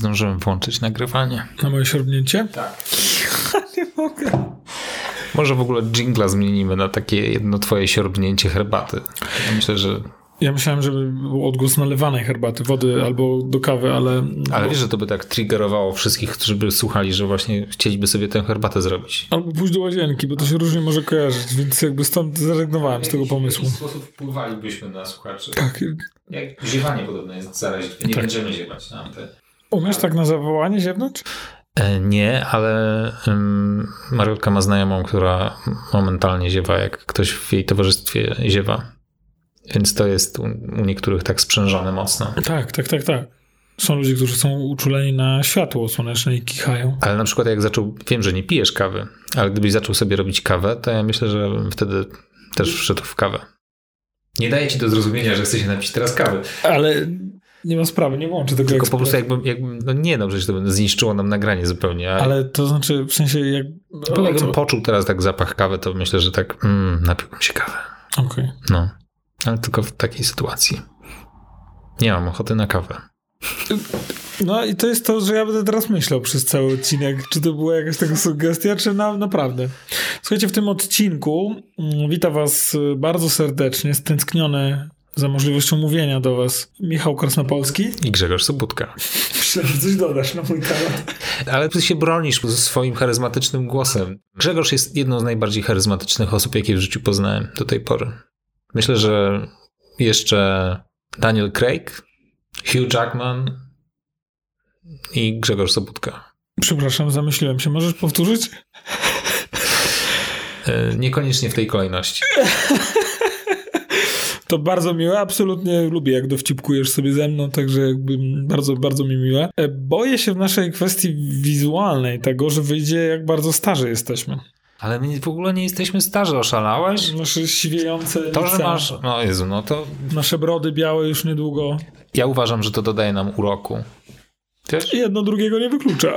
Zdążyłem włączyć nagrywanie. Na moje siorbnięcie? Tak. nie mogę. Może w ogóle jingla zmienimy na takie jedno twoje siorbnięcie herbaty. Ja myślę, że... Ja myślałem, żeby był odgłos nalewanej herbaty, wody albo do kawy, ale... Ale wiesz, że to by tak triggerowało wszystkich, którzy by słuchali, że właśnie chcieliby sobie tę herbatę zrobić. Albo pójść do łazienki, bo to się różnie może kojarzyć, więc jakby stąd zrezygnowałem z tego pomysłu. W jakiś sposób wpływalibyśmy na słuchaczy. Tak. Jak ziewanie podobno jest zaraźliwe. Nie Tak. będziemy ziewać na te... Umiesz tak na zawołanie ziewnątrz? E, Nie, ale um, Marylka ma znajomą, która momentalnie ziewa, jak ktoś w jej towarzystwie ziewa. Więc to jest u, u niektórych tak sprzężone mocno. Tak, tak, tak, tak. Są ludzie, którzy są uczuleni na światło słoneczne i kichają. Ale na przykład jak zaczął, wiem, że nie pijesz kawy, ale gdybyś zaczął sobie robić kawę, to ja myślę, że wtedy też wszedł w kawę. Nie daję ci do zrozumienia, że chcę się napić teraz kawy. Ale nie ma sprawy, nie włączę tego Tylko po prostu jakbym, jakbym no nie no, przecież to by zniszczyło nam nagranie zupełnie. Ale, Ale to znaczy, w sensie jak... ale o, jakbym co? poczuł teraz tak zapach kawy, to myślę, że tak mm, napiłbym się kawę. Okej. No, ale tylko w takiej sytuacji. Nie mam ochoty na kawę. No i to jest to, że ja będę teraz myślał przez cały odcinek, czy to była jakaś taka sugestia, czy na, naprawdę. Słuchajcie, w tym odcinku mm, witam was bardzo serdecznie, stęskniony za możliwością mówienia do was Michał Krasnopolski. I Grzegorz Sobutka. Myślę, że coś dodasz na mój kanał. Ale ty się bronisz ze swoim charyzmatycznym głosem. Grzegorz jest jedną z najbardziej charyzmatycznych osób, jakie w życiu poznałem do tej pory. Myślę, że jeszcze Daniel Craig, Hugh Jackman i Grzegorz Sobutka. Przepraszam, zamyśliłem się. Możesz powtórzyć? E, Niekoniecznie w tej kolejności. To bardzo miłe, absolutnie lubię, jak dowcipkujesz sobie ze mną, także jakby bardzo, bardzo mi miłe. E, Boję się w naszej kwestii wizualnej tego, że wyjdzie, jak bardzo starzy jesteśmy. Ale my w ogóle nie jesteśmy starzy, oszalałeś? Nasze siwiejące To, że masz... No Jezu, no to nasze brody białe już niedługo. ja uważam, że to dodaje nam uroku. Wiesz? Jedno drugiego nie wyklucza.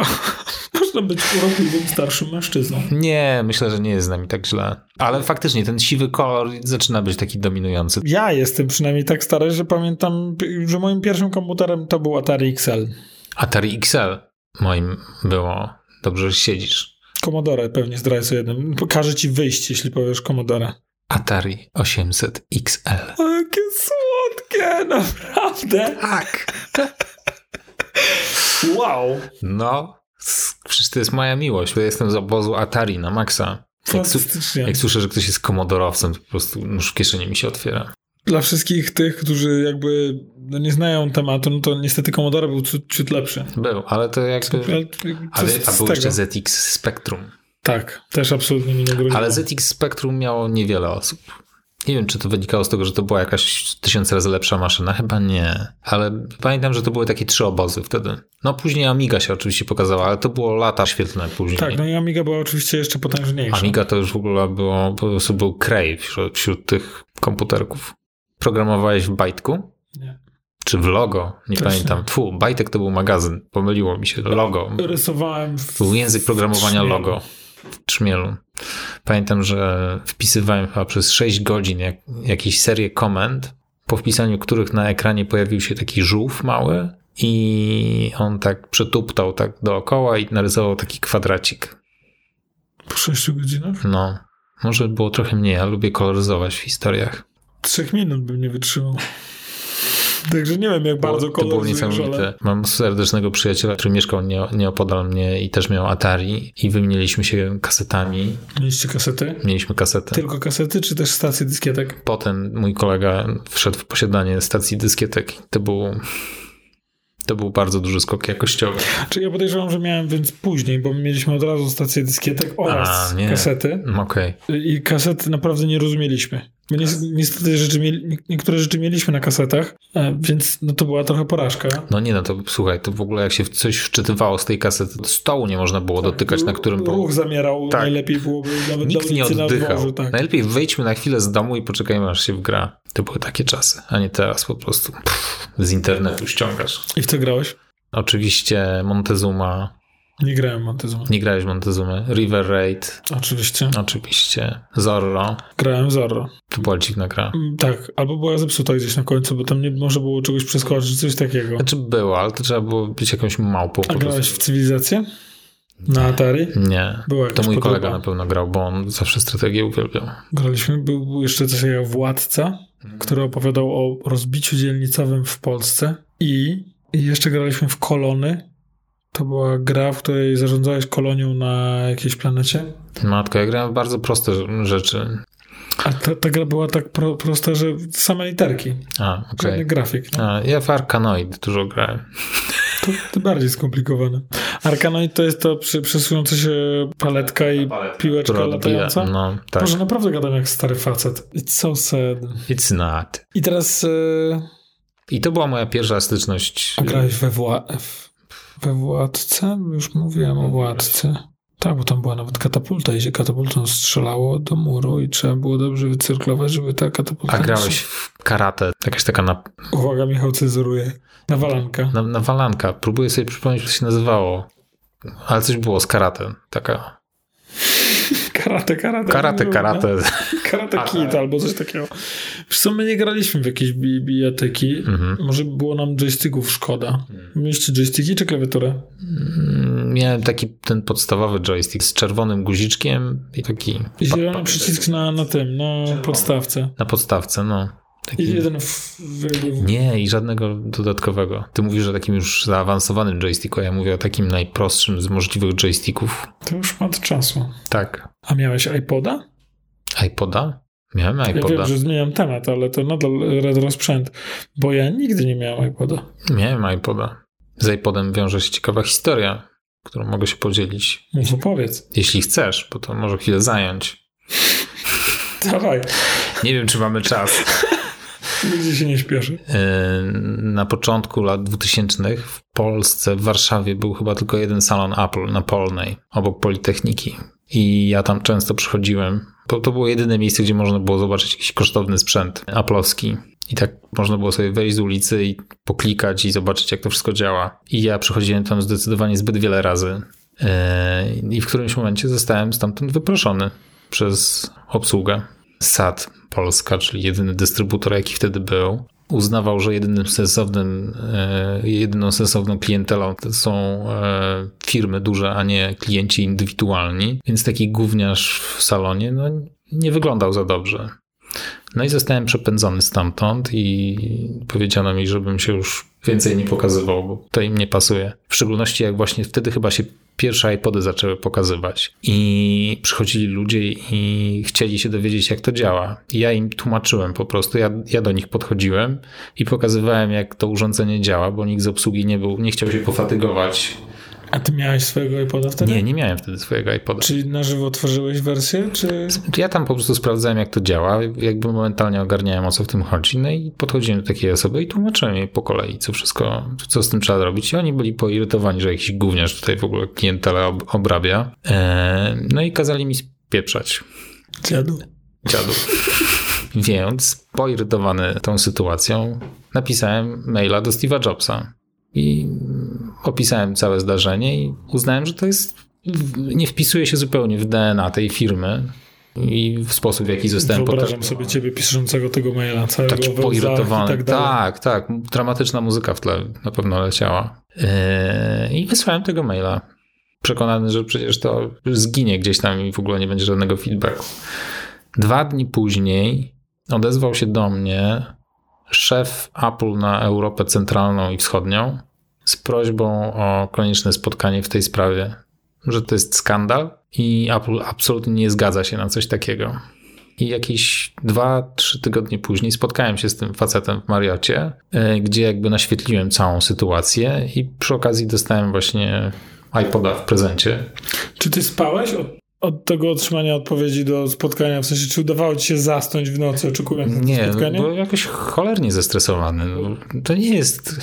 Można być urokliwym starszym mężczyzną. Nie, myślę, że nie jest z nami tak źle. Ale faktycznie ten siwy kolor zaczyna być taki dominujący. Ja jestem przynajmniej tak stary, że pamiętam, że moim pierwszym komputerem to był Atari XL. Atari XL moim było. Dobrze, że siedzisz. Commodore pewnie zdradzę sobie jednym. Każe ci wyjść, jeśli powiesz Commodore. Atari 800 XL. O, jakie słodkie, naprawdę. Tak. Wow. No, przecież to jest moja miłość, bo ja jestem z obozu Atari na maksa. Jak, su- Fantastycznie. jak słyszę, że ktoś jest komodorowcem, to po prostu nóż w kieszeni mi się otwiera. Dla wszystkich tych, którzy jakby no, nie znają tematu, no to niestety Commodore był ciut, lepszy. Był, ale to jakby... Ale, A, był jeszcze ZX Spectrum. Tak, też absolutnie mi nie groziło. Ale ZX Spectrum miało niewiele osób. Nie wiem, czy to wynikało z tego, że to była jakaś tysiąc razy lepsza maszyna. Chyba nie. Ale pamiętam, że to były takie trzy obozy wtedy. No później Amiga się oczywiście pokazała, ale to było lata świetlne później. Tak, no i Amiga była oczywiście jeszcze potężniejsza. Amiga to już w ogóle było, po prostu był kraj wśród, wśród tych komputerków. Programowałeś w bajtku? Nie. Czy w logo? Nie Też pamiętam. nie. Tfu, bajtek to był magazyn. Pomyliło mi się. Logo. Rysowałem w... Był język programowania logo w trzmielu. Pamiętam, że wpisywałem chyba przez 6 godzin jak, jakieś serię komend, po wpisaniu których na ekranie pojawił się taki żółw mały i on tak przetuptał tak dookoła i narysował taki kwadracik. Po 6 godzinach? No, może było trochę mniej, ja lubię koloryzować w historiach. Trzech minut bym nie wytrzymał. Także nie wiem, jak bardzo to było niesamowite. ale... Mam serdecznego przyjaciela, który mieszkał nie, nieopodal mnie i też miał Atari i wymieniliśmy się kasetami. Mieliście kasety? Mieliśmy kasetę. Tylko kasety, czy też stacje dyskietek? Potem mój kolega wszedł w posiadanie stacji dyskietek. To był, to był bardzo duży skok jakościowy. Czy ja podejrzewam, że miałem więc później, bo my mieliśmy od razu stację dyskietek oraz A, kasety. Mm, Okej. I kasety naprawdę nie rozumieliśmy. Bo ni- niestety rzeczy mieli, niektóre rzeczy mieliśmy na kasetach, e, więc no to była trochę porażka. No nie no, to słuchaj, to w ogóle jak się coś wczytywało z tej kasety, to stołu nie można było dotykać, na którym był. Ruch zamierał, Tak. najlepiej byłoby nawet Nikt nie ulicy, na oddychał. dworzu, tak. Najlepiej wyjdźmy na chwilę z domu i poczekajmy aż się wgra. To były takie czasy, a nie teraz po prostu pff, z internetu ściągasz. I w co grałeś? Oczywiście Montezuma, Nie grałem Montezuma. Nie grałeś Montezuma. River Raid. Oczywiście. Oczywiście. Zorro. Grałem Zorro. To była dziwna gra. Mm, Tak, albo była zepsuta gdzieś na końcu, bo tam nie można było czegoś przeskoczyć, coś takiego. Znaczy było, ale to trzeba było być jakąś małpą A grałeś w cywilizację? Na Atari? Nie. Była To mój podoba. kolega na pewno grał, bo on zawsze strategię uwielbiał. Graliśmy. Był jeszcze coś jak Władca, Mhm. który opowiadał o rozbiciu dzielnicowym w Polsce i jeszcze graliśmy w Kolony. To była gra, w której zarządzałeś kolonią na jakiejś planecie. Matko, ja grałem w bardzo proste rzeczy. A ta, ta gra była tak pro, prosta, że same literki. A, okej. Żadny grafik. No. A, Ja w Arkanoid dużo grałem. To, to bardziej skomplikowane. Arkanoid to jest to przy, przesuwająca się paletka i piłeczka Która latająca. No, tak. Może naprawdę gadam jak stary facet. It's so sad. It's not. I teraz e, I to była moja pierwsza styczność. a grałeś we, wła, w, we Władce? Już mówiłem o Władce. Tak, bo tam była nawet katapulta i się katapultą strzelało do muru i trzeba było dobrze wycyrklować, żeby ta katapulta... A grałeś w karate, jakaś taka na, Uwaga, Michał cenzuruje. Nawalanka. na, nawalanka. Próbuję sobie przypomnieć, to się nazywało. Ale coś było z karate. Taka Karate, karate. karate, karate. Karate A, Kid albo coś takiego. Wiesz co, my nie graliśmy w jakieś bi- bijatyki. Mhm. Może było nam joysticków szkoda. Mieliście joysticki czy klawiaturę? Mm, Miałem taki ten podstawowy joystick z czerwonym guziczkiem i taki zielony przycisk na, na tym, na podstawce. na podstawce, no. I Taki... jeden w, w, w, Nie, i żadnego dodatkowego. Ty mówisz o takim już zaawansowanym joysticku, a ja mówię o takim najprostszym z możliwych joysticków. To już ma od czasu. Tak. A miałeś iPoda? iPoda? Miałem Ja iPoda. wiem, że zmieniam temat, ale to nadal retro sprzęt, bo ja nigdy nie miałem iPoda. Miałem iPoda. Z iPodem wiąże się ciekawa historia, którą mogę się podzielić. Mów opowiedz. Jeśli chcesz, bo to może chwilę zająć. Dawaj, Nie wiem, czy mamy czas. Nigdzie się nie śpieszy. Yy, Na początku lat 2000 w Polsce, w Warszawie był chyba tylko jeden salon Apple na Polnej, obok Politechniki. I ja tam często przychodziłem, bo to było jedyne miejsce, gdzie można było zobaczyć jakiś kosztowny sprzęt Apple'owski. I tak można było sobie wejść z ulicy i poklikać i zobaczyć, jak to wszystko działa. I ja przychodziłem tam zdecydowanie zbyt wiele razy. Yy, I w którymś momencie zostałem stamtąd wyproszony przez obsługę. SAT Polska, czyli jedyny dystrybutor, jaki wtedy był, uznawał, że jedynym sensownym, e, jedyną sensowną klientelą są e, firmy duże, a nie klienci indywidualni, więc taki gówniarz w salonie no, nie wyglądał za dobrze. No i zostałem przepędzony stamtąd i powiedziano mi, żebym się już więcej nie pokazywał, bo to im nie pasuje. W szczególności jak właśnie wtedy chyba się pierwsze iPody zaczęły pokazywać i przychodzili ludzie i chcieli się dowiedzieć, jak to działa. Ja im tłumaczyłem po prostu, ja, ja do nich podchodziłem i pokazywałem, jak to urządzenie działa, bo nikt z obsługi nie był, nie chciał się pofatygować. A ty miałeś swojego iPoda wtedy? Nie, nie miałem wtedy swojego iPoda. Czyli na żywo tworzyłeś wersję, czy... Ja tam po prostu sprawdzałem, jak to działa, jakby momentalnie ogarniałem, o co w tym chodzi. No i podchodziłem do takiej osoby i tłumaczyłem jej po kolei, co wszystko, co z tym trzeba zrobić. I oni byli poirytowani, że jakiś gówniarz tutaj w ogóle klientelę ob- obrabia. Eee, no i kazali mi spieprzać. Dziadu. Dziadu. Więc poirytowany tą sytuacją napisałem maila do Steve'a Jobsa i opisałem całe zdarzenie i uznałem, że to jest nie wpisuje się zupełnie w DNA tej firmy i w sposób, w jaki zostałem Wyobrażam sobie ciebie piszącego tego maila, całego Taki poirytowany. tak tak, tak. Dramatyczna muzyka w tle na pewno leciała. Yy, I wysłałem tego maila. Przekonany, że przecież to zginie gdzieś tam i w ogóle nie będzie żadnego feedbacku. Dwa dni później odezwał się do mnie szef Apple na Europę Centralną i Wschodnią z prośbą o konieczne spotkanie w tej sprawie, że to jest skandal i Apple absolutnie nie zgadza się na coś takiego. I jakieś dwa, trzy tygodnie później spotkałem się z tym facetem w Mariocie, y, gdzie jakby naświetliłem całą sytuację i przy okazji dostałem właśnie iPoda w prezencie. Czy ty spałeś od, od tego otrzymania odpowiedzi do spotkania? W sensie, czy udawało ci się zasnąć w nocy, oczekując na Nie, spotkanie? byłem jakoś cholernie zestresowany. To nie jest...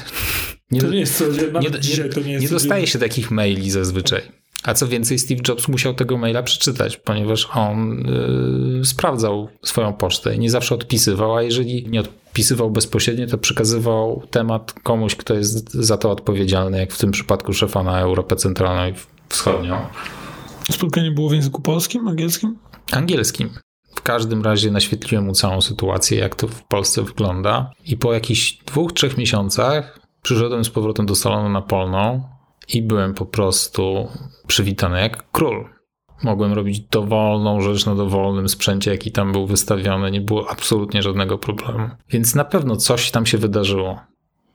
Nie, To nie jest nie, dzisiaj to nie jest nie dostaje się takich maili zazwyczaj. A co więcej, Steve Jobs musiał tego maila przeczytać, ponieważ on yy, sprawdzał swoją pocztę i nie zawsze odpisywał, a jeżeli nie odpisywał bezpośrednio, to przekazywał temat komuś, kto jest za to odpowiedzialny, jak w tym przypadku szefa na Europę Centralną i wschodnią. Spotkanie było w języku polskim, angielskim? Angielskim. W każdym razie naświetliłem mu całą sytuację, jak to w Polsce wygląda. I po jakichś dwóch, trzech miesiącach przyszedłem z powrotem do salonu na polną i byłem po prostu przywitany jak król. Mogłem robić dowolną rzecz na dowolnym sprzęcie, jaki tam był wystawiony. Nie było absolutnie żadnego problemu. Więc na pewno coś tam się wydarzyło.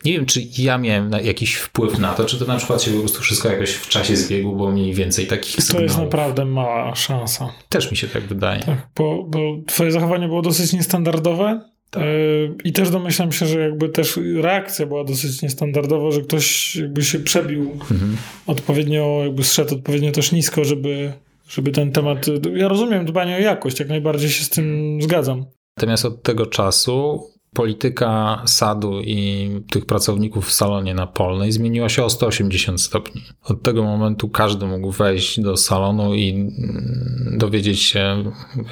Nie wiem, czy ja miałem jakiś wpływ na to, czy to na przykład się po prostu wszystko jakoś w czasie zbiegło, bo mniej więcej takich To sygnałów. jest naprawdę mała szansa. Też mi się tak wydaje. Tak, bo, bo twoje zachowanie było dosyć niestandardowe. Tak. Yy, I też domyślam się, że jakby też reakcja była dosyć niestandardowa, że ktoś jakby się przebił Mhm. odpowiednio, jakby zszedł odpowiednio też nisko, żeby, żeby ten temat. Ja rozumiem dbanie o jakość, jak najbardziej się z tym zgadzam. Natomiast od tego czasu polityka sadu i tych pracowników w salonie na Polnej zmieniła się o 180 stopni. Od tego momentu każdy mógł wejść do salonu i mm, dowiedzieć się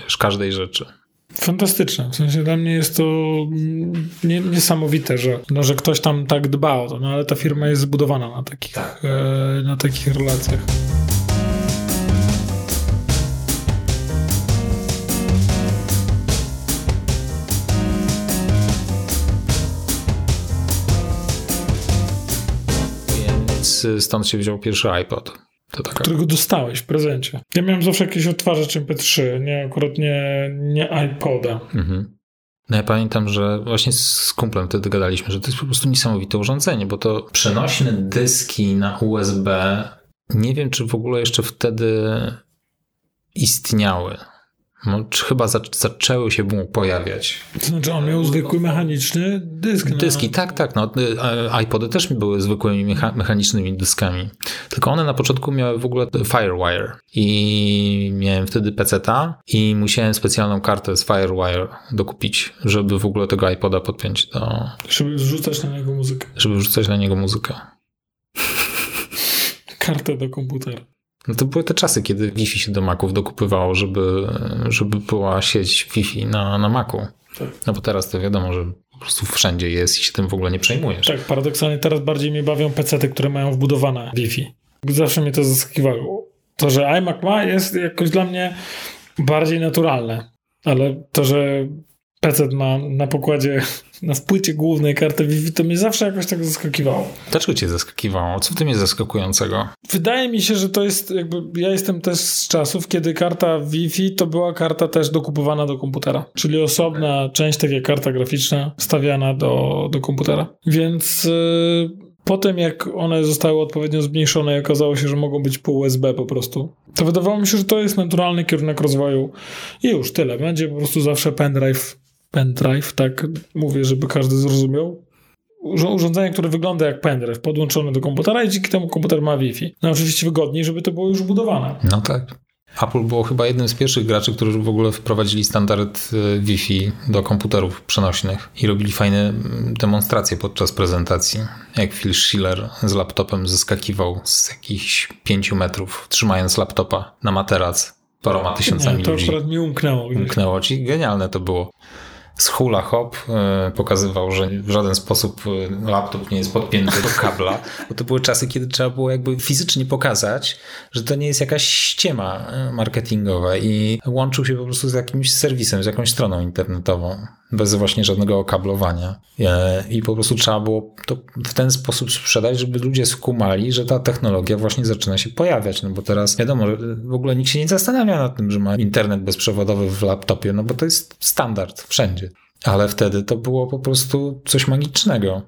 wiesz, każdej rzeczy. Fantastyczne. W sensie dla mnie jest to mm, nie, niesamowite, że, no, że ktoś tam tak dba o to, no ale ta firma jest zbudowana na takich, Tak. e, na takich relacjach. Więc stąd się wziął pierwszy iPod. Taka którego dostałeś w prezencie. Ja miałem zawsze jakiś odtwarzacz MP3, nie akurat nie, nie iPoda. Mhm. No ja pamiętam, że właśnie z kumplem wtedy gadaliśmy, że to jest po prostu niesamowite urządzenie, bo to przenośne dyski na USB, nie wiem czy w ogóle jeszcze wtedy istniały. No, chyba zac- zaczęły się mu pojawiać. To znaczy on miał zwykły mechaniczny dysk. na- Dyski, tak, tak. No, y, iPody też były zwykłymi mecha- mechanicznymi dyskami. Tylko one na początku miały w ogóle Firewire. I miałem wtedy PC-ta i musiałem specjalną kartę z Firewire dokupić, żeby w ogóle tego iPoda podpiąć do... Żeby zrzucać na niego muzykę. żeby wrzucać na niego muzykę. Kartę do komputera. No to były te czasy, kiedy Wi-Fi się do Maców dokupywało, żeby, żeby była sieć Wi-Fi na, na Macu. Tak. No bo teraz to wiadomo, że po prostu wszędzie jest i się tym w ogóle nie przejmujesz. Tak, paradoksalnie teraz bardziej mnie bawią PC-ty, które mają wbudowane Wi-Fi. Zawsze mnie to zaskakiwało. To, że iMac ma jest jakoś dla mnie bardziej naturalne. Ale to, że PC ma na pokładzie, na płycie głównej kartę Wi-Fi, to mnie zawsze jakoś tak zaskakiwało. Dlaczego cię zaskakiwało? Co w tym jest zaskakującego? Wydaje mi się, że to jest jakby. Ja jestem też z czasów, kiedy karta Wi-Fi to była karta też dokupowana do komputera. Czyli osobna część, tak jak karta graficzna, stawiana do, do komputera. Więc yy, potem, jak one zostały odpowiednio zmniejszone i okazało się, że mogą być po USB po prostu, to wydawało mi się, że to jest naturalny kierunek rozwoju. I już tyle. Będzie po prostu zawsze pendrive. Pendrive, tak mówię, żeby każdy zrozumiał urządzenie, które wygląda jak pendrive, podłączone do komputera i dzięki temu komputer ma Wi-Fi. No oczywiście wygodniej, żeby to było już budowane. No tak. Apple było chyba jednym z pierwszych graczy, którzy w ogóle wprowadzili standard y, Wi-Fi do komputerów przenośnych i robili fajne mm, demonstracje podczas prezentacji. Jak Phil Schiller z laptopem zeskakiwał z jakichś pięciu metrów, trzymając laptopa na materac paroma tysiącami Nie, to ludzi. akurat mi umknęło. gdzieś. Umknęło ci. Genialne to było. Z hula hop y, pokazywał, że w żaden sposób y, laptop nie jest podpięty do kabla, bo to były czasy, kiedy trzeba było jakby fizycznie pokazać, że to nie jest jakaś ściema y, marketingowa i łączył się po prostu z jakimś serwisem, z jakąś stroną internetową, bez właśnie żadnego okablowania. Y, I po prostu trzeba było to w ten sposób sprzedać, żeby ludzie skumali, że ta technologia właśnie zaczyna się pojawiać, no bo teraz wiadomo, w ogóle nikt się nie zastanawia nad tym, że ma internet bezprzewodowy w laptopie, no bo to jest standard wszędzie. Ale wtedy to było po prostu coś magicznego.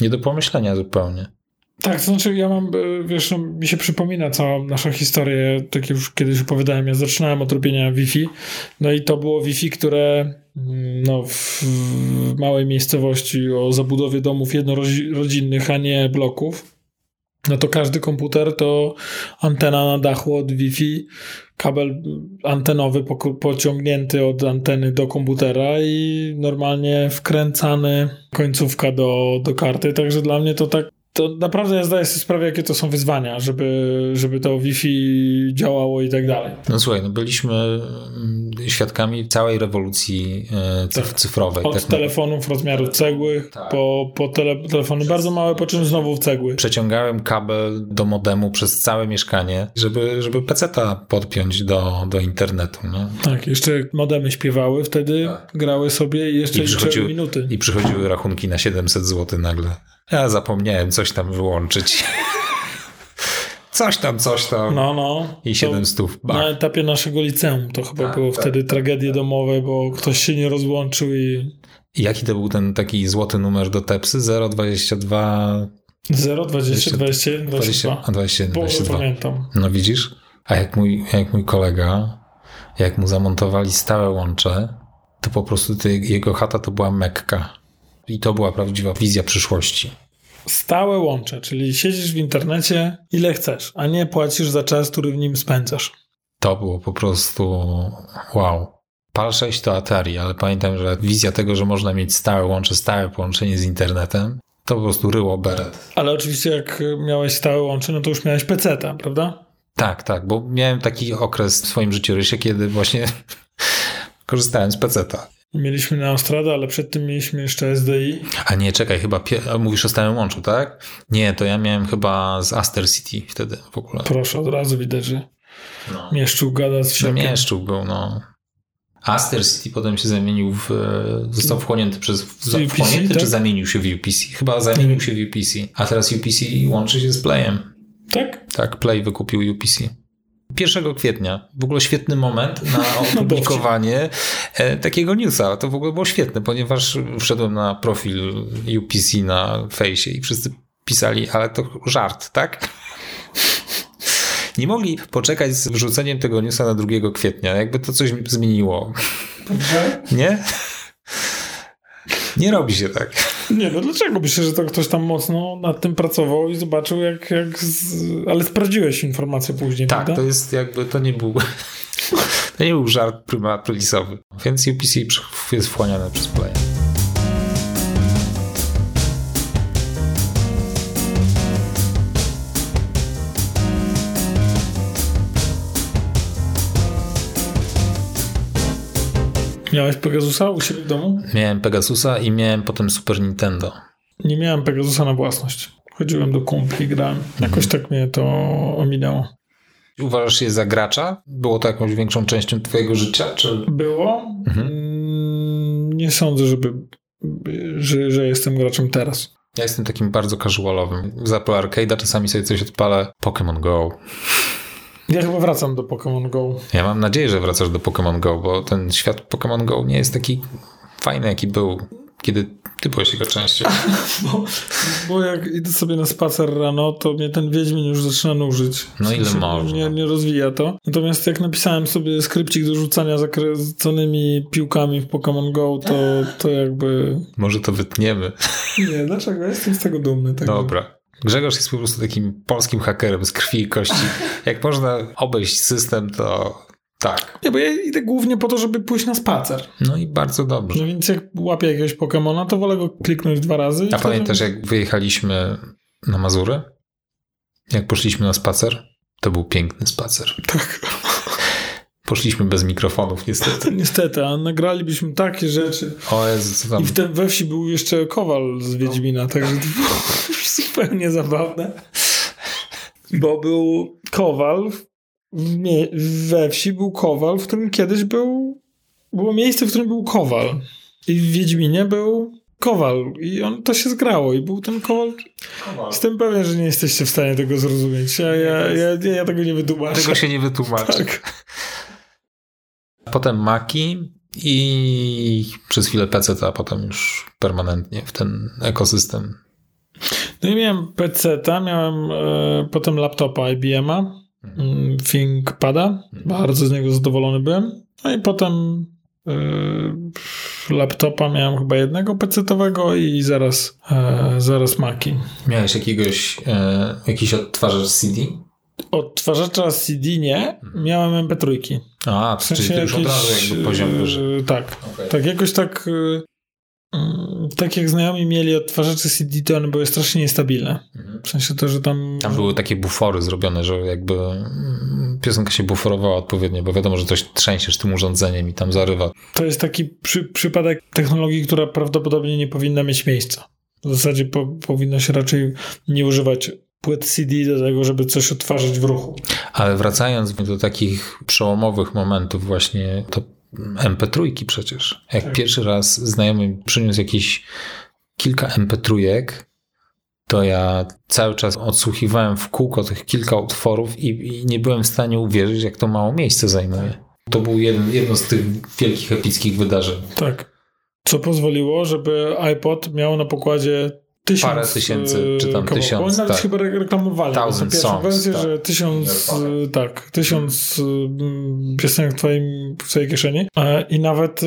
Nie do pomyślenia zupełnie. Tak, to znaczy ja mam, e, wiesz, no, mi się przypomina cała nasza historia, tak już kiedyś opowiadałem, ja zaczynałem od robienia Wi-Fi, no i to było Wi-Fi, które mm, no, w, małej miejscowości o zabudowie domów jednorodzinnych, a nie bloków, no to każdy komputer to antena na dachu od Wi-Fi, kabel antenowy poko- pociągnięty od anteny do komputera i normalnie wkręcany końcówka do, do karty, także dla mnie to tak to naprawdę ja zdaję sobie sprawę, jakie to są wyzwania, żeby, żeby to Wi-Fi działało i tak dalej. No słuchaj, no byliśmy mm, świadkami całej rewolucji e, cyf- Tak. cyfrowej. Od tak telefonów rozmiaru cegły Tak. po, po tele, telefony bardzo małe, po czym znowu w cegły. Przeciągałem kabel do modemu przez całe mieszkanie, żeby, żeby peceta podpiąć do, do internetu. No. Tak, jeszcze modemy śpiewały, wtedy Tak. grały sobie i jeszcze I przychodziły- minuty. I przychodziły rachunki na 700 zł nagle. Ja zapomniałem coś tam wyłączyć. Coś tam, coś tam. No, no. I To 700 bach. Na etapie naszego liceum to chyba Tak, było tak, wtedy tak, tragedie tak. domowe, bo ktoś się nie rozłączył i I jaki to był ten taki złoty numer do Tepsy? 022 0, 20, 21, 20, 22. a 21, Boże, 22. pamiętam. No widzisz? A jak mój, jak mój kolega, jak mu zamontowali stałe łącze, to po prostu jego chata to była Mekka. I to była prawdziwa wizja przyszłości. Stałe łącze, czyli siedzisz w internecie ile chcesz, a nie płacisz za czas, który w nim spędzasz. To było po prostu wow. PAL 6 to Atari, ale pamiętam, że wizja tego, że można mieć stałe łącze, stałe połączenie z internetem, to po prostu ryło beret. Ale oczywiście jak miałeś stałe łącze, no to już miałeś peceta, prawda? Tak, tak, bo miałem taki okres w swoim życiorysie, kiedy właśnie korzystałem z peceta. Mieliśmy Neostradę, ale przed tym mieliśmy jeszcze SDI. A nie, czekaj, chyba pie- mówisz o stałym łączu, tak? Nie, to ja miałem chyba z Aster City wtedy w ogóle. Proszę, od razu widać, że No. mieszczuł gada z To wsiakiem. mieszczuł był, no. Aster City potem się zamienił w... e, został wchłonięty przez... UPC, wchłonięty tak? czy zamienił się w UPC? Chyba zamienił się w UPC. A teraz UPC łączy się z Playem. Tak? Tak, Play wykupił UPC. 1 kwietnia. W ogóle świetny moment na opublikowanie e, takiego newsa. To w ogóle było świetne, ponieważ wszedłem na profil UPC na fejsie i wszyscy pisali, ale to żart, tak? Nie mogli poczekać z wrzuceniem tego newsa na 2 kwietnia. Jakby to coś zmieniło. Nie? Nie robi się tak. Nie, no dlaczego? Myślę, że to ktoś tam mocno nad tym pracował i zobaczył jak... jak z... Ale sprawdziłeś informację później, Tak, prawda? to jest jakby, to nie był, to nie był żart prima prilisowy. Więc UPC jest wchłaniane przez Play. Miałeś Pegasusa u siebie w domu? Miałem Pegasusa i miałem potem Super Nintendo. Nie miałem Pegasusa na własność. Chodziłem do kumpli, grałem. Jakoś Mhm. tak mnie to ominęło. Uważasz się za gracza? Było to jakąś większą częścią twojego życia? Czy... Było. Mhm. Mm, Nie sądzę, żeby, że, że jestem graczem teraz. Ja jestem takim bardzo casualowym. Z Apple Arcade'a czasami sobie coś odpalę. Pokémon Go. Ja chyba wracam do Pokémon Go. Ja mam nadzieję, że wracasz do Pokémon Go, bo ten świat Pokémon Go nie jest taki fajny, jaki był, kiedy ty byłeś jego częścią. Bo, bo jak idę sobie na spacer rano, to mnie ten Wiedźmin już zaczyna nużyć. No ile można. Nie, nie rozwija to. Natomiast jak napisałem sobie skrypcik do rzucania zakręconymi piłkami w Pokémon Go, to, to jakby... Może to wytniemy. Nie, dlaczego? Ja jestem z tego dumny. Tak Dobra. Grzegorz jest po prostu takim polskim hakerem z krwi i kości. Jak można obejść system, to tak. Nie, bo ja idę głównie po to, żeby pójść na spacer. No i bardzo dobrze. No więc jak łapię jakiegoś Pokemona, to wolę go kliknąć dwa razy. A pamiętasz, jak wyjechaliśmy na Mazury? Jak poszliśmy na spacer? To był piękny spacer. Tak. Poszliśmy bez mikrofonów, niestety. Niestety, a nagralibyśmy takie rzeczy. O Jezu, co tam... I w tym we wsi był jeszcze Kowal z Wiedźmina, także to było zupełnie zabawne. Bo był Kowal, we wsi był Kowal, w którym kiedyś był, było miejsce, w którym był Kowal. I w Wiedźminie był Kowal i on to się zgrało i był ten Kowal. Jestem pewien, że nie jesteście w stanie tego zrozumieć. Ja, ja, ja, ja, ja tego nie wytłumaczę. Tego się nie wytłumaczy. Tak. Potem Maki i przez chwilę PC, a potem już permanentnie w ten ekosystem. No i miałem PC-ta, miałem e, potem laptopa IBM-a, mm, ThinkPada, bardzo z niego zadowolony byłem. No i potem e, laptopa miałem chyba jednego PC-towego i zaraz, e, zaraz Maki. Miałeś jakiegoś, e, jakiś odtwarzacz CD? Odtwarzacza CD nie, miałem MP3. A, W czyli sensie to już od razu jakby poziom e, wyżej. Tak, Okej. tak jakoś tak e, mm, tak jak znajomi mieli odtwarzacze CD, to one były strasznie niestabilne. Mhm. W sensie to, że tam... Tam były takie bufory zrobione, że jakby mm, piosenka się buforowała odpowiednio, bo wiadomo, że coś trzęsiesz tym urządzeniem i tam zarywa. To jest taki przy, przypadek technologii, która prawdopodobnie nie powinna mieć miejsca. W zasadzie po, powinno się raczej nie używać płyt CD do tego, żeby coś odtwarzać w ruchu. Ale wracając do takich przełomowych momentów właśnie, to MP3 przecież. Jak tak. pierwszy raz znajomy przyniósł jakieś kilka MP3, to ja cały czas odsłuchiwałem w kółko tych kilka utworów i, i nie byłem w stanie uwierzyć, jak to mało miejsca zajmuje. To był jeden, jedno z tych wielkich, epickich wydarzeń. Tak. Co pozwoliło, żeby iPod miał na pokładzie tysiąc Parę tysięcy, czy tam kawałków. tysiąc. Oni nawet tak. chyba reklamowali. Thousand songs, wersję, tak. że tysiąc, tak, tysiąc mm, piosenek w, twoim, w twojej kieszeni. I nawet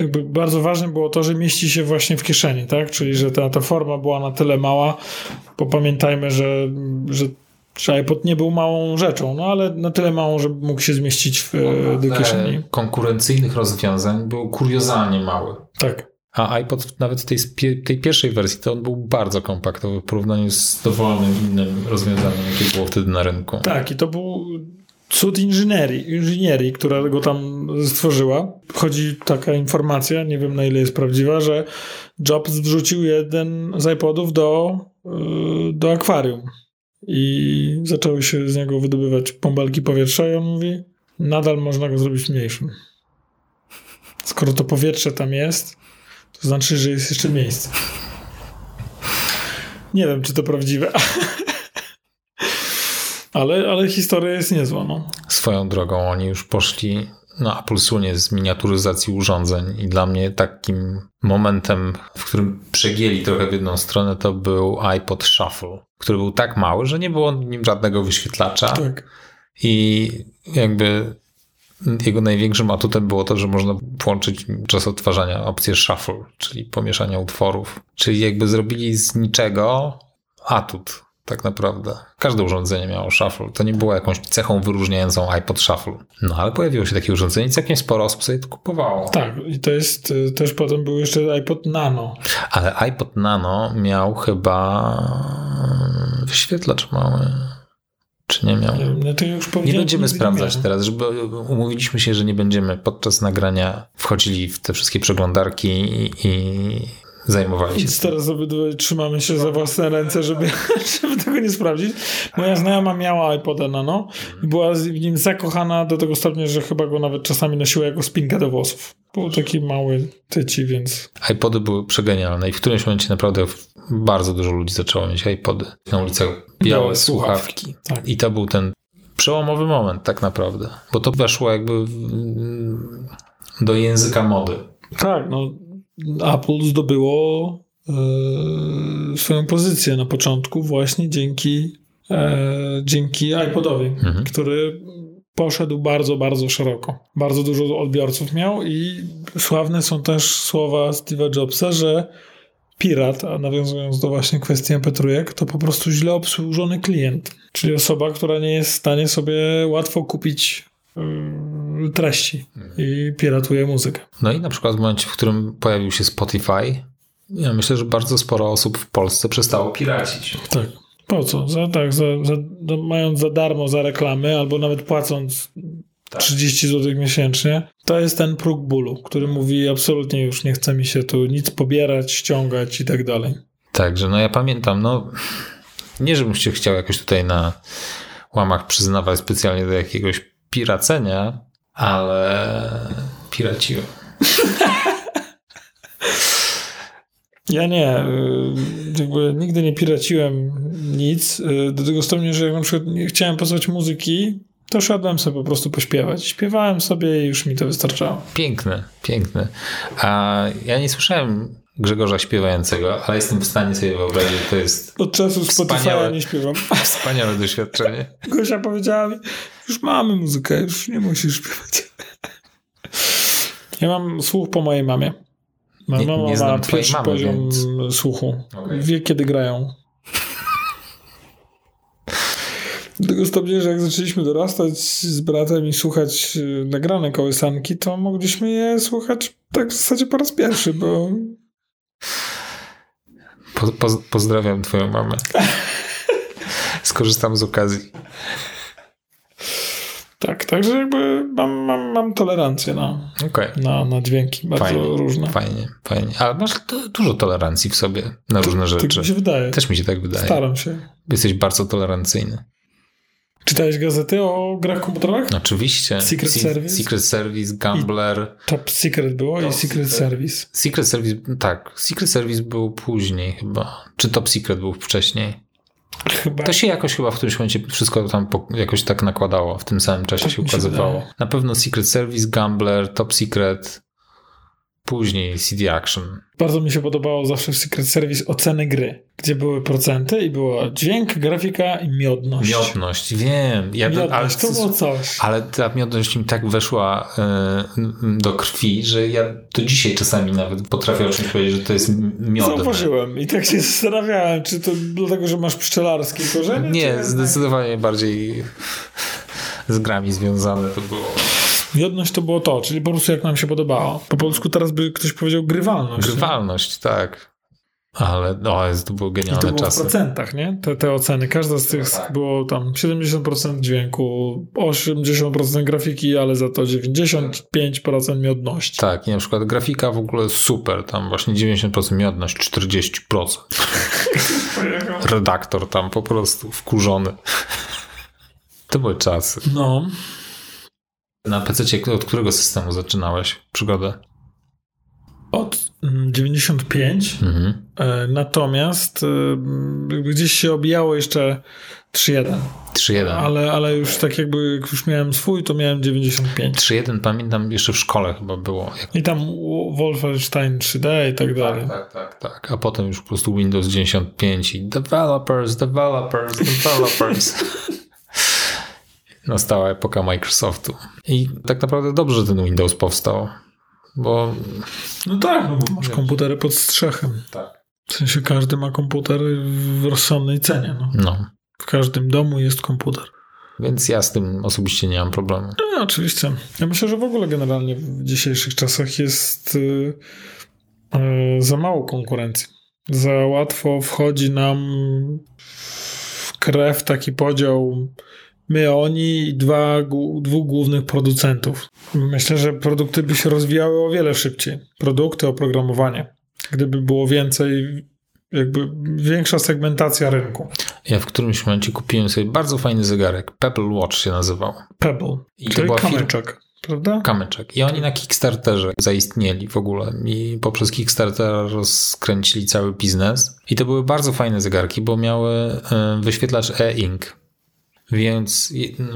jakby bardzo ważne było to, że mieści się właśnie w kieszeni, tak? Czyli, że ta, ta forma była na tyle mała, bo pamiętajmy, że, że że iPod nie był małą rzeczą, no ale na tyle małą, żeby mógł się zmieścić w, no, do kieszeni. konkurencyjnych rozwiązań był kuriozalnie mały. Tak. A iPod nawet w tej, tej pierwszej wersji to on był bardzo kompaktowy w porównaniu z dowolnym innym rozwiązaniem, jakie było wtedy na rynku. Tak, i to był cud inżynierii, inżynierii, która go tam stworzyła. Chodzi taka informacja, nie wiem na ile jest prawdziwa, że Jobs wrzucił jeden z iPodów do, y, do akwarium i zaczęły się z niego wydobywać bąbelki powietrza i on mówi, nadal można go zrobić mniejszym. Skoro to powietrze tam jest, to znaczy, że jest jeszcze miejsce. Nie wiem, czy to prawdziwe. ale, ale historia jest niezła. No. Swoją drogą oni już poszli na Apple sunie z miniaturyzacji urządzeń i dla mnie takim momentem, w którym przegięli trochę w jedną stronę, to był iPod Shuffle, który był tak mały, że nie było nim żadnego wyświetlacza. Tak. I jakby jego największym atutem było to, że można włączyć czas odtwarzania opcję shuffle, czyli pomieszania utworów. Czyli jakby zrobili z niczego atut, tak naprawdę. Każde urządzenie miało shuffle. To nie było jakąś cechą wyróżniającą iPod shuffle. No ale pojawiło się takie urządzenie i całkiem sporo osób sobie to kupowało. Tak, i to jest y, też potem był jeszcze iPod Nano. Ale iPod Nano miał chyba wyświetlacz mały. Czy nie miał? No nie będziemy sprawdzać teraz, żeby umówiliśmy się, że nie będziemy podczas nagrania wchodzili w te wszystkie przeglądarki i, i zajmowali się. Więc teraz obydwoje trzymamy się za własne ręce, żeby, żeby tego nie sprawdzić. Moja znajoma miała iPoda Nano i była w nim zakochana do tego stopnia, że chyba go nawet czasami nosiła jako spinkę do włosów. Był taki mały tyci, więc... iPody były przegenialne i w którymś momencie naprawdę bardzo dużo ludzi zaczęło mieć iPody. Na ulicach białe, białe słuchawki. słuchawki. Tak. I to był ten przełomowy moment tak naprawdę, bo to weszło jakby do języka mody. Tak, no Apple zdobyło e, swoją pozycję na początku właśnie dzięki, e, dzięki iPodowi, mhm. który poszedł bardzo, bardzo szeroko. Bardzo dużo odbiorców miał i sławne są też słowa Steve'a Jobsa, że pirat, a nawiązując do właśnie kwestii mp to po prostu źle obsłużony klient. Czyli osoba, która nie jest w stanie sobie łatwo kupić yy, treści i piratuje muzykę. No i na przykład w momencie, w którym pojawił się Spotify, ja myślę, że bardzo sporo osób w Polsce przestało piracić. Tak. Po co? Za, tak, za, za, mając za darmo za reklamy, albo nawet płacąc tak. 30 zł miesięcznie, to jest ten próg bólu, który mówi absolutnie już nie chce mi się tu nic pobierać, ściągać i tak dalej. Także no ja pamiętam, no nie żebym się chciał jakoś tutaj na łamach przyznawać specjalnie do jakiegoś piracenia, ale piraciłem. Ja nie, y, jakby nigdy nie piraciłem nic, y, do tego stopnia, że jak na przykład chciałem posłuchać muzyki, to szedłem sobie po prostu pośpiewać. Śpiewałem sobie i już mi to wystarczało. Piękne, piękne. A ja nie słyszałem Grzegorza śpiewającego, ale jestem w stanie sobie wyobrazić, że to jest. Od czasu Spotify'a nie śpiewam. Wspaniałe doświadczenie. Gosia powiedziała mi, już mamy muzykę, już nie musisz śpiewać. Ja mam słuch po mojej mamie. Moja mama nie, nie ma pierwszy poziom więc... słuchu. Okay. Wie, kiedy grają. Do tego stopnia, że jak zaczęliśmy dorastać z bratem i słuchać y, nagrane kołysanki, to mogliśmy je słuchać tak w zasadzie po raz pierwszy, bo Po, po, pozdrawiam twoją mamę. Skorzystam z okazji. Tak, także jakby mam, mam, mam tolerancję na, okay. na, na dźwięki bardzo fajnie, różne. Fajnie, fajnie. Ale masz dużo tolerancji w sobie na różne rzeczy. Tak mi się wydaje. Też mi się tak wydaje. Staram się. Jesteś bardzo tolerancyjny. Czytałeś gazety o grach komputerowych? Oczywiście. Secret Se Service? Secret Service, Gambler. I Top Secret było Top i Secret, Secret Service. Secret Service, tak. Secret Service był później chyba. Czy Top Secret był wcześniej? Chyba. To się jakoś chyba w którymś momencie wszystko tam jakoś tak nakładało, w tym samym czasie tak się ukazywało. Się Na pewno Secret Service, Gambler, Top Secret, później CD Action. Bardzo mi się podobało zawsze w Secret Service oceny gry, gdzie były procenty i było dźwięk, grafika i miodność. Miodność, wiem. Ja, miodność, ale, to było coś. Ale ta miodność mi tak weszła y, do krwi, że ja do dzisiaj czasami nawet potrafię o czymś powiedzieć, że to jest miodne. Zauważyłem i tak się zastanawiałem, czy to dlatego, że masz pszczelarskie korzenie? Nie, zdecydowanie bardziej z grami związane to było. Miodność to było to, czyli po prostu jak nam się podobało. Po polsku teraz by ktoś powiedział grywalność. Grywalność, nie? tak. Ale no, to było genialne I to było czasy. w procentach, nie? Te, te oceny. Każda z tych no tak. było tam 70% dźwięku, 80% grafiki, ale za to 95% miodności. Tak, i na przykład grafika w ogóle super, tam właśnie 90% miodność, 40%. Redaktor tam po prostu wkurzony. To były czasy. No. Na PC od którego systemu zaczynałeś przygodę? Od 95. Mm, mhm. E, natomiast e, gdzieś się obijało jeszcze 3.1. 3.1. Ale, ale już tak jakby jak już miałem swój, to miałem 95. 3.1 pamiętam jeszcze w szkole chyba było. I tam Wolfenstein 3D i tak, tak dalej. Tak, tak, tak. A potem już po prostu Windows 95 i developers, developers, developers. nastała epoka Microsoftu. I tak naprawdę dobrze, że ten Windows powstał, bo... No tak, no bo masz wiesz, komputery pod strzechem. Tak. W sensie każdy ma komputer w rozsądnej cenie. No. no. W każdym domu jest komputer. Więc ja z tym osobiście nie mam problemu. No, oczywiście. Ja myślę, że w ogóle generalnie w dzisiejszych czasach jest yy, yy, za mało konkurencji. Za łatwo wchodzi nam w krew taki podział my, oni i dwa, dwóch głównych producentów. Myślę, że produkty by się rozwijały o wiele szybciej. Produkty, oprogramowanie. Gdyby było więcej, jakby większa segmentacja rynku. Ja w którymś momencie kupiłem sobie bardzo fajny zegarek. Pebble Watch się nazywał. Pebble. I to była kamyczek. Prawda? Kamyczek. I oni na Kickstarterze zaistnieli w ogóle i poprzez Kickstarter rozkręcili cały biznes. I to były bardzo fajne zegarki, bo miały e, wyświetlacz e-ink więc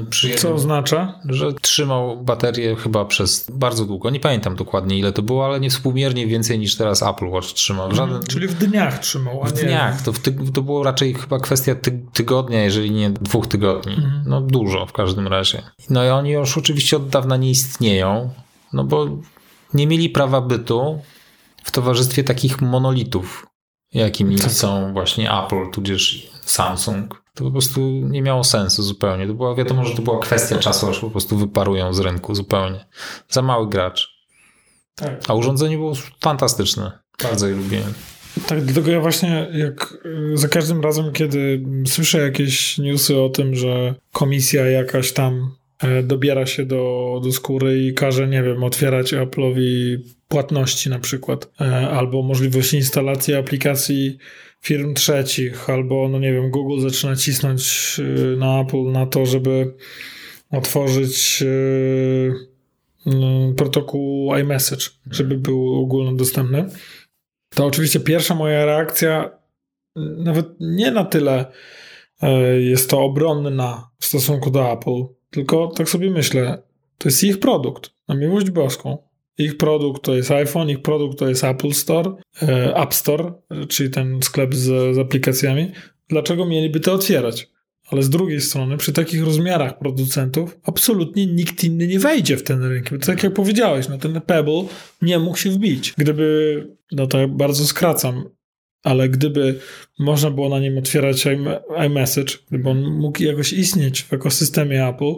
przy Co oznacza? Że trzymał baterię chyba przez bardzo długo. Nie pamiętam dokładnie ile to było, ale nie współmiernie więcej niż teraz Apple Watch trzymał. Żaden... Mhm, czyli w dniach trzymał, a W dniach. To, w ty... to było raczej chyba kwestia ty... tygodnia, jeżeli nie dwóch tygodni. Mhm. No dużo w każdym razie. No i oni już oczywiście od dawna nie istnieją, no bo nie mieli prawa bytu w towarzystwie takich monolitów, jakimi są właśnie Apple, tudzież Samsung to po prostu nie miało sensu zupełnie. To była, wiadomo, że to była kwestia czasu, aż po prostu wyparują z rynku zupełnie. Za mały gracz. Tak. A urządzenie było fantastyczne. Bardzo je lubiłem. Tak, dlatego ja właśnie jak za każdym razem, kiedy słyszę jakieś newsy o tym, że komisja jakaś tam e, dobiera się do, do skóry i każe, nie wiem, otwierać Apple'owi płatności na przykład, e, albo możliwość instalacji aplikacji firm trzecich, albo, no nie wiem, Google zaczyna cisnąć y, na Apple na to, żeby otworzyć y, y, protokół iMessage, żeby był ogólnodostępny. To oczywiście pierwsza moja reakcja, nawet nie na tyle jest to obronna w stosunku do Apple, tylko tak sobie myślę, to jest ich produkt, na miłość boską. Ich produkt to jest iPhone, ich produkt to jest Apple Store, e, App Store, czyli ten sklep z, z aplikacjami. Dlaczego mieliby to otwierać? Ale z drugiej strony, przy takich rozmiarach producentów, absolutnie nikt inny nie wejdzie w ten rynek. Tak jak powiedziałeś, no ten Pebble nie mógł się wbić. Gdyby, no to bardzo skracam, ale gdyby można było na nim otwierać iMessage, gdyby on mógł jakoś istnieć w ekosystemie Apple,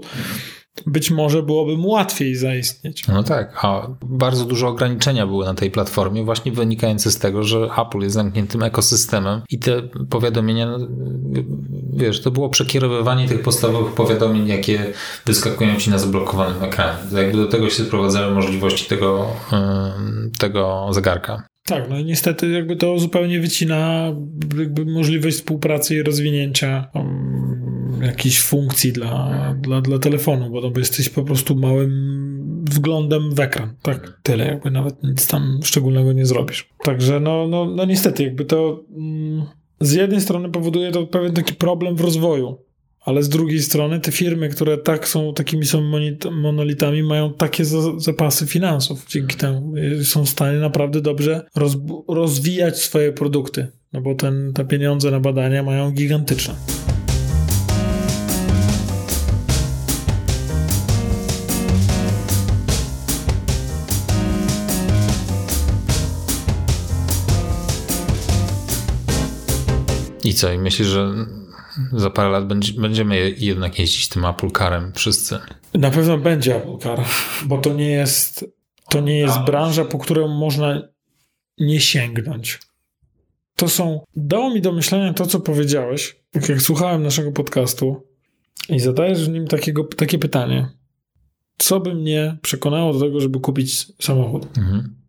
być może byłoby mu łatwiej zaistnieć. No tak, a bardzo duże ograniczenia były na tej platformie, właśnie wynikające z tego, że Apple jest zamkniętym ekosystemem i te powiadomienia, no, wiesz, to było przekierowywanie tych podstawowych powiadomień, jakie wyskakują ci na zablokowanym ekranie. Jakby do tego się sprowadzały możliwości tego, tego zegarka. Tak, no i niestety jakby to zupełnie wycina jakby możliwość współpracy i rozwinięcia jakichś funkcji dla, dla, dla telefonu, bo, bo jesteś po prostu małym wglądem w ekran. Tak, tyle, jakby nawet nic tam szczególnego nie zrobisz. Także no, no, no niestety jakby to mm, z jednej strony powoduje to pewien taki problem w rozwoju, ale z drugiej strony te firmy, które tak są, takimi są monolitami, mają takie zapasy finansów. Dzięki temu są w stanie naprawdę dobrze rozwijać swoje produkty, no bo ten, te pieniądze na badania mają gigantyczne. I co? I myślisz, że za parę lat będziemy jednak jeździć tym Apple Carem wszyscy. Na pewno będzie Apple Car, bo to nie jest, to nie jest branża, po którą można nie sięgnąć. To są, dało mi do myślenia to, co powiedziałeś, jak słuchałem naszego podcastu i zadajesz w nim takiego, takie pytanie. Co by mnie przekonało do tego, żeby kupić samochód? Mhm.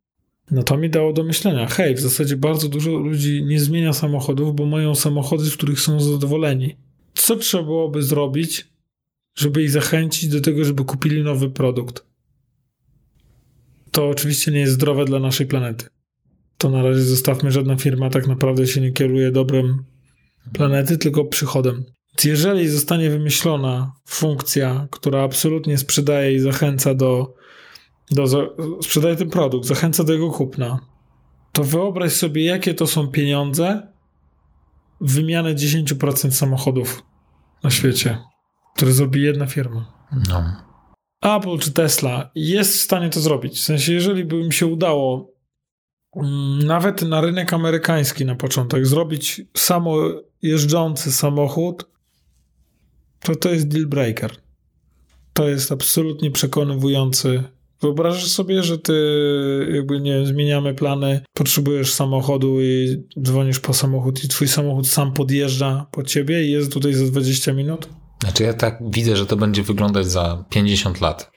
No to mi dało do myślenia. Hej, w zasadzie bardzo dużo ludzi nie zmienia samochodów, bo mają samochody, z których są zadowoleni. Co trzeba byłoby zrobić, żeby ich zachęcić do tego, żeby kupili nowy produkt? To oczywiście nie jest zdrowe dla naszej planety. To na razie zostawmy, żadna firma tak naprawdę się nie kieruje dobrem planety, tylko przychodem. Jeżeli zostanie wymyślona funkcja, która absolutnie sprzedaje i zachęca do do, sprzedaje ten produkt, zachęca do jego kupna, to wyobraź sobie, jakie to są pieniądze w wymianę 10% samochodów na świecie, które zrobi jedna firma. No. Apple czy Tesla jest w stanie to zrobić. W sensie, jeżeli by im się udało mm, nawet na rynek amerykański na początek zrobić samo jeżdżący samochód, to to jest deal breaker. To jest absolutnie przekonywujący Wyobrażasz sobie, że ty jakby nie zmieniamy plany, potrzebujesz samochodu i dzwonisz po samochód i twój samochód sam podjeżdża po ciebie i jest tutaj za 20 minut? Znaczy ja tak widzę, że to będzie wyglądać za 50 lat.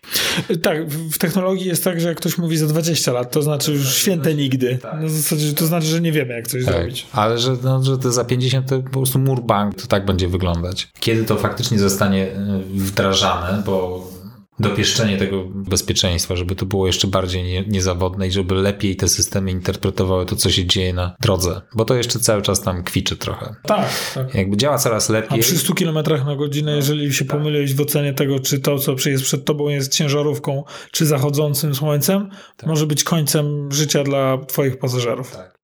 Tak, w technologii jest tak, że jak ktoś mówi za 20 lat, to znaczy już święte nigdy. Zasadzie, to znaczy, że nie wiemy, jak coś tak, zrobić. Ale że, no, że to za 50 to po prostu mur bank, to tak będzie wyglądać. Kiedy to faktycznie zostanie e, wdrażane, bo dopieszczenie tego bezpieczeństwa, żeby to było jeszcze bardziej nie, niezawodne i żeby lepiej te systemy interpretowały to, co się dzieje na drodze, bo to jeszcze cały czas tam kwiczy trochę. Tak, tak. Jakby działa coraz lepiej. A przy 100 km na godzinę, no, jeżeli się tak. pomyliłeś w ocenie tego, czy to, co jest przed tobą jest ciężarówką, czy zachodzącym słońcem, tak. może być końcem życia dla twoich pasażerów. Tak.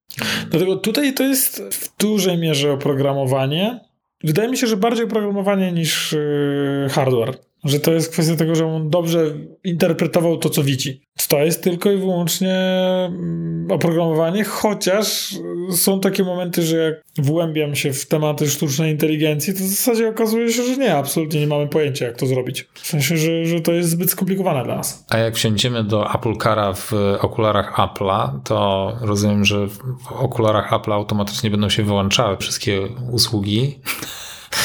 Dlatego tutaj to jest w dużej mierze oprogramowanie. Wydaje mi się, że bardziej oprogramowanie niż yy, hardware. Że to jest kwestia tego, że on dobrze interpretował to, co widzi. To jest tylko i wyłącznie mm, oprogramowanie, chociaż są takie momenty, że jak wgłębiam się w tematy sztucznej inteligencji, to w zasadzie okazuje się, że nie, absolutnie nie mamy pojęcia, jak to zrobić. W sensie, że, że to jest zbyt skomplikowane dla nas. A jak wsiądziemy do Apple Cara w okularach Apple'a, to rozumiem, że w okularach Apple'a automatycznie będą się wyłączały wszystkie usługi.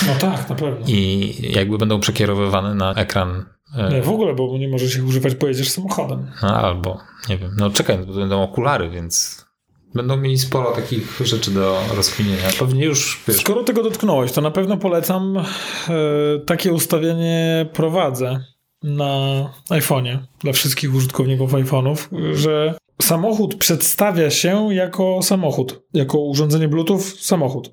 No tak, na pewno. I jakby będą przekierowywane na ekran. E, nie, w ogóle, bo nie możesz ich używać, pojedziesz samochodem. No, albo, nie wiem, no czekaj, to będą okulary, więc będą mieli sporo takich rzeczy do rozkminienia. Pewnie już. Wiesz... Skoro tego dotknąłeś, to na pewno polecam. E, takie ustawienie prowadzę na iPhone'ie dla wszystkich użytkowników iPhone'ów, że samochód przedstawia się jako samochód, jako urządzenie Bluetooth samochód.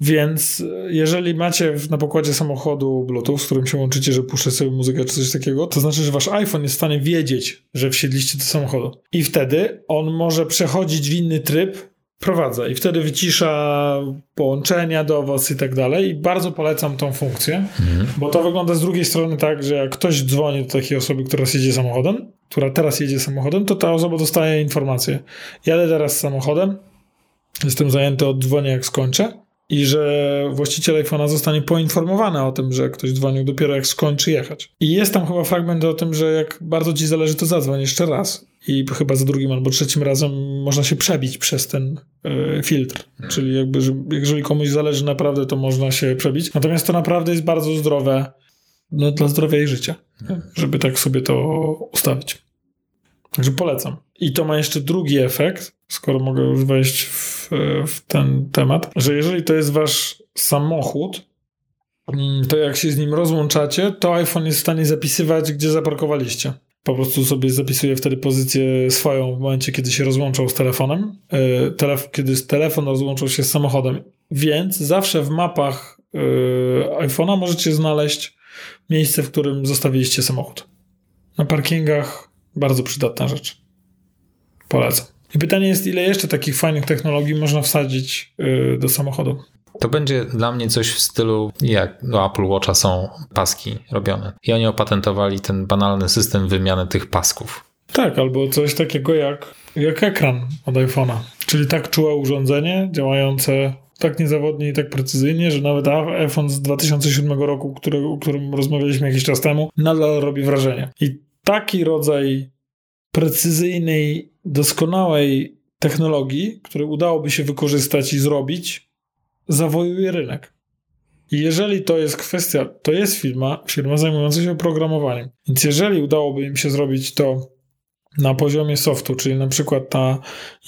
Więc jeżeli macie na pokładzie samochodu Bluetooth, z którym się łączycie, że puszczę sobie muzykę czy coś takiego, to znaczy, że wasz iPhone jest w stanie wiedzieć, że wsiedliście do samochodu. I wtedy on może przechodzić w inny tryb, prowadza i wtedy wycisza połączenia do was i tak dalej. I bardzo polecam tą funkcję, mhm. bo to wygląda z drugiej strony tak, że jak ktoś dzwoni do takiej osoby, która jedzie samochodem, która teraz jedzie samochodem, to ta osoba dostaje informację. Jadę teraz samochodem, jestem zajęty od dzwonię jak skończę i że właściciel iPhone'a zostanie poinformowany o tym, że ktoś dzwonił dopiero jak skończy jechać. I jest tam chyba fragment o tym, że jak bardzo ci zależy, to zadzwoń jeszcze raz. I chyba za drugim albo trzecim razem można się przebić przez ten y, filtr. Hmm. Czyli jakby, że, jeżeli komuś zależy naprawdę, to można się przebić. Natomiast to naprawdę jest bardzo zdrowe no, dla zdrowia i życia, hmm. żeby tak sobie to ustawić. Także polecam. I to ma jeszcze drugi efekt, skoro mogę już wejść w, w ten temat, że jeżeli to jest wasz samochód, mm, to jak się z nim rozłączacie, to iPhone jest w stanie zapisywać, gdzie zaparkowaliście. Po prostu sobie zapisuje wtedy pozycję swoją w momencie, kiedy się rozłączał z telefonem, e, telef kiedy telefon rozłączał się z samochodem. Więc zawsze w mapach yy, iPhone'a możecie znaleźć miejsce, w którym zostawiliście samochód. Na parkingach bardzo przydatna rzecz. Polecam. I pytanie jest, ile jeszcze takich fajnych technologii można wsadzić yy, do samochodu? To będzie dla mnie coś w stylu, jak do Apple Watcha są paski robione. I oni opatentowali ten banalny system wymiany tych pasków. Tak, albo coś takiego jak, jak ekran od iPhone'a. Czyli tak czułe urządzenie działające tak niezawodnie i tak precyzyjnie, że nawet iPhone z 2007 roku, który, o którym rozmawialiśmy jakiś czas temu, nadal robi wrażenie. I taki rodzaj precyzyjnej, doskonałej technologii, który udałoby się wykorzystać i zrobić, zawojuje rynek. I jeżeli to jest kwestia, to jest firma, firma zajmująca się oprogramowaniem. Więc jeżeli udałoby im się zrobić to na poziomie softu, czyli na przykład ta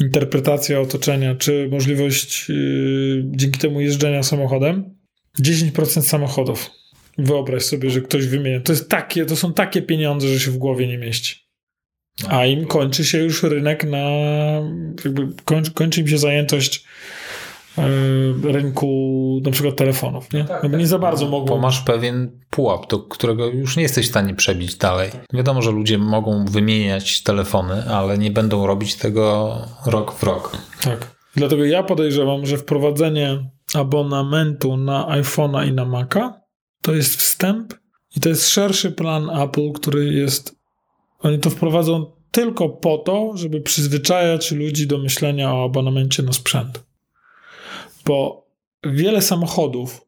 interpretacja otoczenia, czy możliwość yy, dzięki temu jeżdżenia samochodem, 10% samochodów. Wyobraź sobie, że ktoś wymienia. To, jest takie, to są takie pieniądze, że się w głowie nie mieści. A im kończy się już rynek na. Jakby kończy, kończy im się zajętość e, rynku na przykład telefonów. Nie, tak, nie za bardzo mogą. Bo masz pewien pułap, do którego już nie jesteś w stanie przebić dalej. Wiadomo, że ludzie mogą wymieniać telefony, ale nie będą robić tego rok w rok. Tak. Dlatego ja podejrzewam, że wprowadzenie abonamentu na iPhone'a i na Maca to jest wstęp i to jest szerszy plan Apple, który jest oni to wprowadzą tylko po to, żeby przyzwyczajać ludzi do myślenia o abonamencie na sprzęt. Bo wiele samochodów,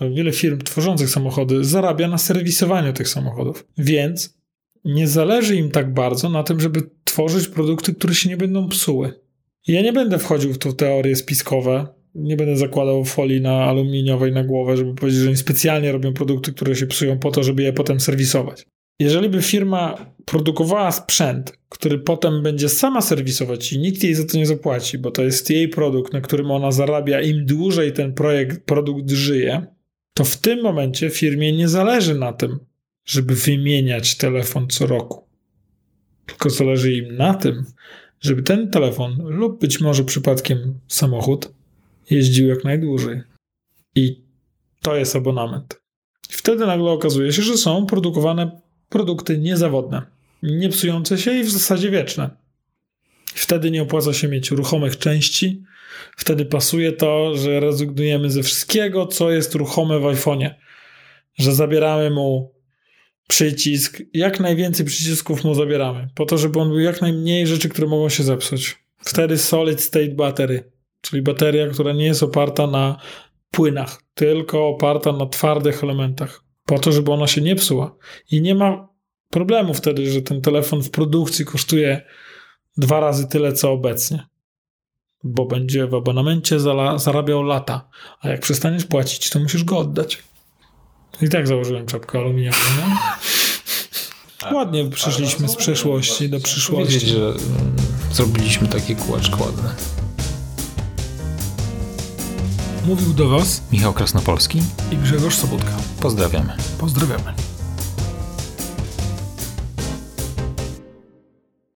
wiele firm tworzących samochody zarabia na serwisowaniu tych samochodów. Więc nie zależy im tak bardzo na tym, żeby tworzyć produkty, które się nie będą psuły. Ja nie będę wchodził w te teorie spiskowe, nie będę zakładał folii na aluminiowej na głowę, żeby powiedzieć, że oni specjalnie robią produkty, które się psują po to, żeby je potem serwisować. Jeżeli by firma produkowała sprzęt, który potem będzie sama serwisować i nikt jej za to nie zapłaci, bo to jest jej produkt, na którym ona zarabia, im dłużej ten projekt, produkt żyje, to w tym momencie firmie nie zależy na tym, żeby wymieniać telefon co roku. Tylko zależy im na tym, żeby ten telefon lub być może przypadkiem samochód jeździł jak najdłużej. I to jest abonament. Wtedy nagle okazuje się, że są produkowane produkty niezawodne, nie psujące się i w zasadzie wieczne. Wtedy nie opłaca się mieć ruchomych części, wtedy pasuje to, że rezygnujemy ze wszystkiego, co jest ruchome w iPhone'ie. Że zabieramy mu przycisk, jak najwięcej przycisków mu zabieramy, po to, żeby on był jak najmniej rzeczy, które mogą się zepsuć. Wtedy solid state battery, czyli bateria, która nie jest oparta na płynach, tylko oparta na twardych elementach po to, żeby ona się nie psuła. I nie ma problemu wtedy, że ten telefon w produkcji kosztuje dwa razy tyle, co obecnie. Bo będzie w abonamencie zarabiał lata, a jak przestaniesz płacić, to musisz go oddać. I tak założyłem czapkę aluminiową. Ładnie przeszliśmy z przeszłości do przyszłości. Wiedzieć, że mm, zrobiliśmy takie kółeczko ładne. Mówił do Was Michał Krasnopolski i Grzegorz Sobotka. Pozdrawiamy. Pozdrawiamy.